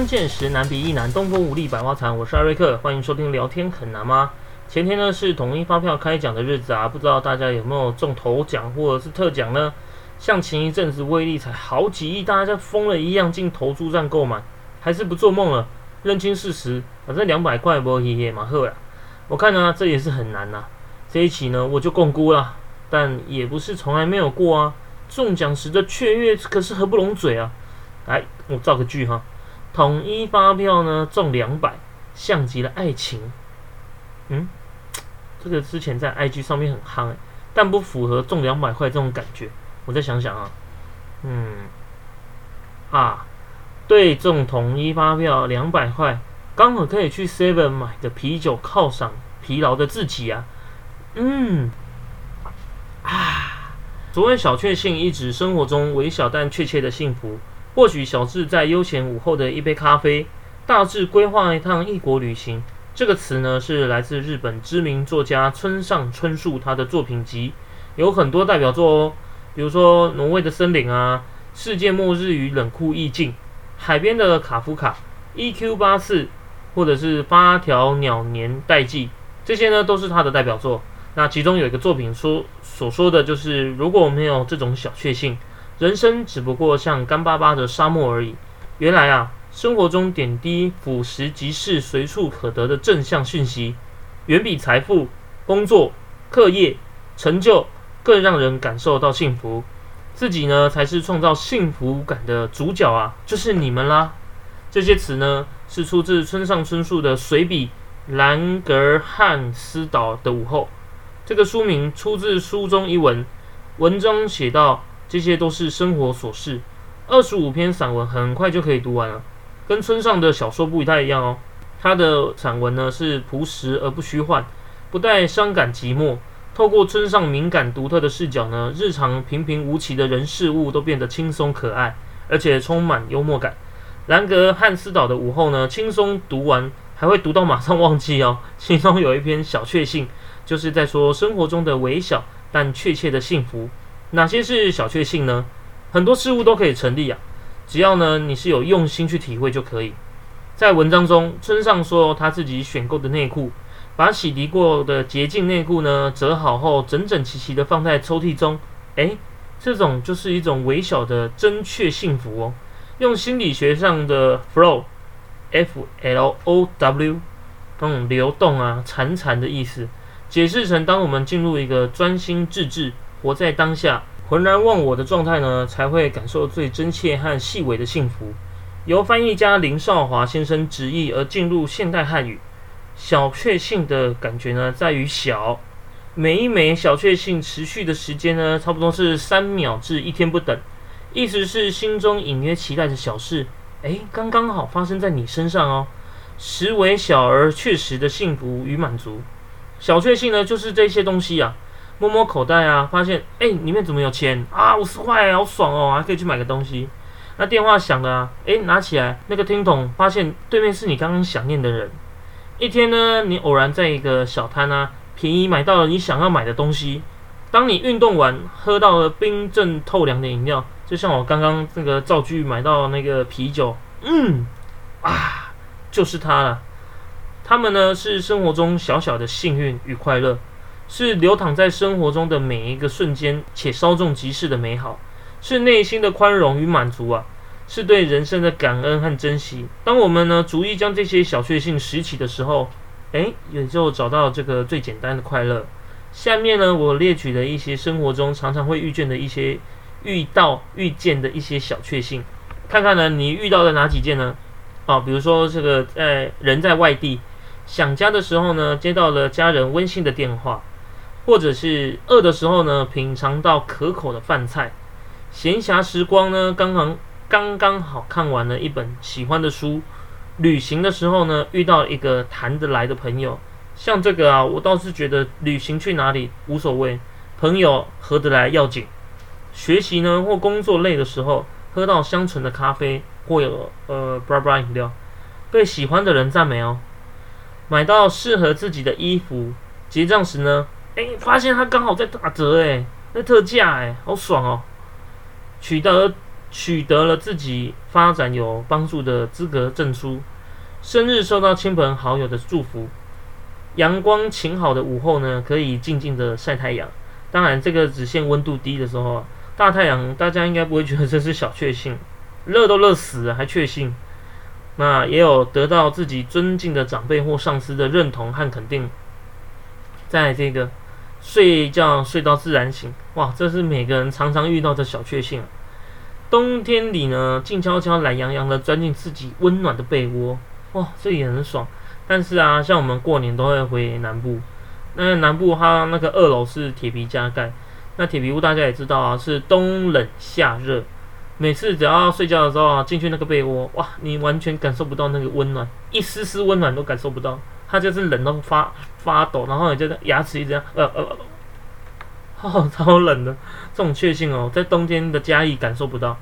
相见时难别亦难，东风无力百花残。我是艾瑞克，欢迎收听聊天很难吗？前天呢是统一发票开奖的日子啊，不知道大家有没有中头奖或者是特奖呢？像前一阵子威力才好几亿，大家像疯了一样进投注站购买，还是不做梦了？认清事实，反正两百块不也也蛮好呀。我看呢这也是很难呐。这一期呢我就共估了，但也不是从来没有过啊。中奖时的雀跃可是合不拢嘴啊。来，我造个句哈。统一发票呢中两百，像极了爱情。嗯，这个之前在 IG 上面很夯，但不符合中两百块这种感觉。我再想想啊，嗯，啊，对，中统一发票两百块，刚好可以去 Seven 买个啤酒犒赏疲劳的自己啊。嗯，啊，所谓小确幸，一指生活中微小但确切的幸福。或许小智在悠闲午后的一杯咖啡，大致规划一趟异国旅行。这个词呢，是来自日本知名作家村上春树他的作品集，有很多代表作哦，比如说《挪威的森林》啊，《世界末日与冷酷意境》，《海边的卡夫卡》，《E.Q. 八四》，或者是《八条鸟年代记》，这些呢都是他的代表作。那其中有一个作品说所说的就是，如果没有这种小确幸。人生只不过像干巴巴的沙漠而已。原来啊，生活中点滴腐蚀即是、随处可得的正向讯息，远比财富、工作、课业、成就更让人感受到幸福。自己呢，才是创造幸福感的主角啊！就是你们啦。这些词呢，是出自村上春树的随笔《兰格汉斯岛的午后》。这个书名出自书中一文，文章写道。这些都是生活琐事，二十五篇散文很快就可以读完了，跟村上的小说不太一样哦。他的散文呢是朴实而不虚幻，不带伤感寂寞。透过村上敏感独特的视角呢，日常平平无奇的人事物都变得轻松可爱，而且充满幽默感。兰格汉斯岛的午后呢，轻松读完还会读到马上忘记哦。其中有一篇小确幸，就是在说生活中的微小但确切的幸福。哪些是小确幸呢？很多事物都可以成立啊，只要呢你是有用心去体会就可以。在文章中，村上说他自己选购的内裤，把洗涤过的洁净内裤呢折好后，整整齐齐的放在抽屉中。诶，这种就是一种微小的真确幸福哦。用心理学上的 flow，f l o w，那种流动啊、潺潺的意思，解释成当我们进入一个专心致志。活在当下，浑然忘我的状态呢，才会感受最真切和细微的幸福。由翻译家林少华先生直译而进入现代汉语。小确幸的感觉呢，在于小，每一枚小确幸持续的时间呢，差不多是三秒至一天不等。意思是心中隐约期待的小事，诶，刚刚好发生在你身上哦。实为小而确实的幸福与满足。小确幸呢，就是这些东西啊。摸摸口袋啊，发现哎，里面怎么有钱啊？五十块，好爽哦，还可以去买个东西。那电话响了啊，哎，拿起来，那个听筒，发现对面是你刚刚想念的人。一天呢，你偶然在一个小摊啊，便宜买到了你想要买的东西。当你运动完，喝到了冰镇透凉的饮料，就像我刚刚那个造句买到那个啤酒，嗯，啊，就是它了。他们呢，是生活中小小的幸运与快乐。是流淌在生活中的每一个瞬间，且稍纵即逝的美好，是内心的宽容与满足啊，是对人生的感恩和珍惜。当我们呢逐一将这些小确幸拾起的时候，哎，也就找到这个最简单的快乐。下面呢，我列举了一些生活中常常会遇见的一些遇到遇见的一些小确幸，看看呢你遇到了哪几件呢？啊，比如说这个在人在外地想家的时候呢，接到了家人温馨的电话。或者是饿的时候呢，品尝到可口的饭菜；闲暇时光呢，刚刚刚刚好看完了一本喜欢的书；旅行的时候呢，遇到一个谈得来的朋友。像这个啊，我倒是觉得旅行去哪里无所谓，朋友合得来要紧。学习呢或工作累的时候，喝到香醇的咖啡或有呃 bra bra 饮料，被喜欢的人赞美哦。买到适合自己的衣服，结账时呢。发现它刚好在打折，哎，在特价，哎，好爽哦！取得取得了自己发展有帮助的资格证书，生日受到亲朋好友的祝福，阳光晴好的午后呢，可以静静的晒太阳。当然，这个只限温度低的时候啊，大太阳大家应该不会觉得这是小确幸，热都热死了还确幸。那也有得到自己尊敬的长辈或上司的认同和肯定，在这个睡觉睡到自然醒，哇，这是每个人常常遇到的小确幸啊。冬天里呢，静悄悄、懒洋洋的钻进自己温暖的被窝，哇，这也很爽。但是啊，像我们过年都会回南部，那南部它那个二楼是铁皮加盖，那铁皮屋大家也知道啊，是冬冷夏热。每次只要睡觉的时候啊，进去那个被窝，哇，你完全感受不到那个温暖，一丝丝温暖都感受不到，他就是冷到发发抖，然后你觉得牙齿一直呃呃，哦，超冷的，这种确信哦，在冬天的嘉义感受不到。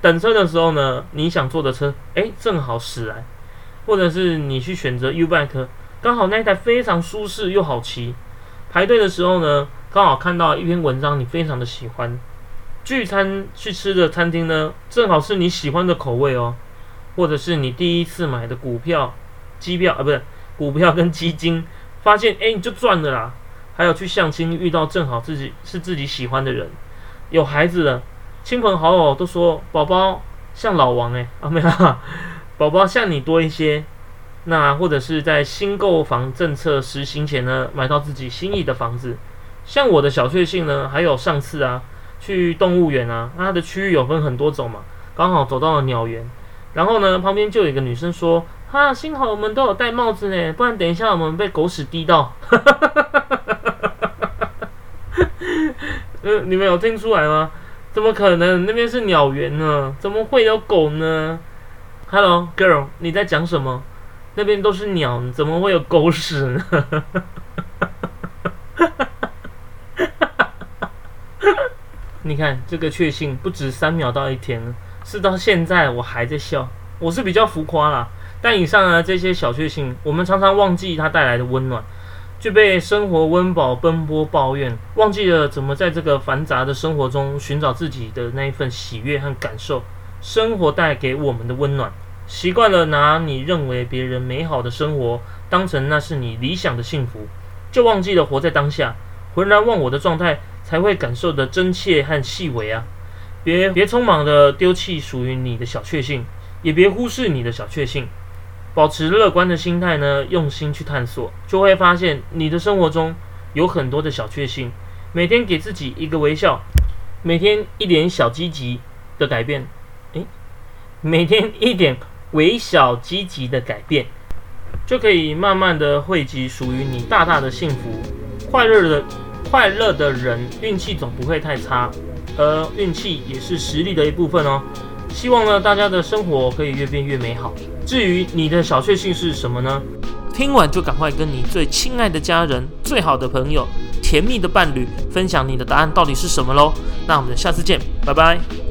等车的时候呢，你想坐的车，哎，正好驶来，或者是你去选择 U bike，刚好那一台非常舒适又好骑。排队的时候呢，刚好看到一篇文章，你非常的喜欢。聚餐去吃的餐厅呢，正好是你喜欢的口味哦，或者是你第一次买的股票、机票啊，不是股票跟基金，发现哎你就赚了啦。还有去相亲遇到正好自己是自己喜欢的人，有孩子了，亲朋好友都说宝宝像老王哎啊没有，宝宝像你多一些。那或者是在新购房政策实行前呢，买到自己心仪的房子。像我的小确幸呢，还有上次啊。去动物园啊，它的区域有分很多种嘛，刚好走到了鸟园，然后呢，旁边就有一个女生说：“哈，幸好我们都有戴帽子呢，不然等一下我们被狗屎滴到。”嗯，你们有听出来吗？怎么可能？那边是鸟园呢，怎么会有狗呢？Hello girl，你在讲什么？那边都是鸟，怎么会有狗屎呢？你看这个确信不止三秒到一天了，是到现在我还在笑。我是比较浮夸啦，但以上呢这些小确幸，我们常常忘记它带来的温暖，就被生活温饱奔波抱怨，忘记了怎么在这个繁杂的生活中寻找自己的那一份喜悦和感受。生活带给我们的温暖，习惯了拿你认为别人美好的生活当成那是你理想的幸福，就忘记了活在当下，浑然忘我的状态。才会感受的真切和细微啊！别别匆忙的丢弃属于你的小确幸，也别忽视你的小确幸。保持乐观的心态呢，用心去探索，就会发现你的生活中有很多的小确幸。每天给自己一个微笑，每天一点小积极的改变，诶，每天一点微小积极的改变，就可以慢慢的汇集属于你大大的幸福、快乐的。快乐的人运气总不会太差，而运气也是实力的一部分哦。希望呢，大家的生活可以越变越美好。至于你的小确幸是什么呢？听完就赶快跟你最亲爱的家人、最好的朋友、甜蜜的伴侣分享你的答案到底是什么喽。那我们下次见，拜拜。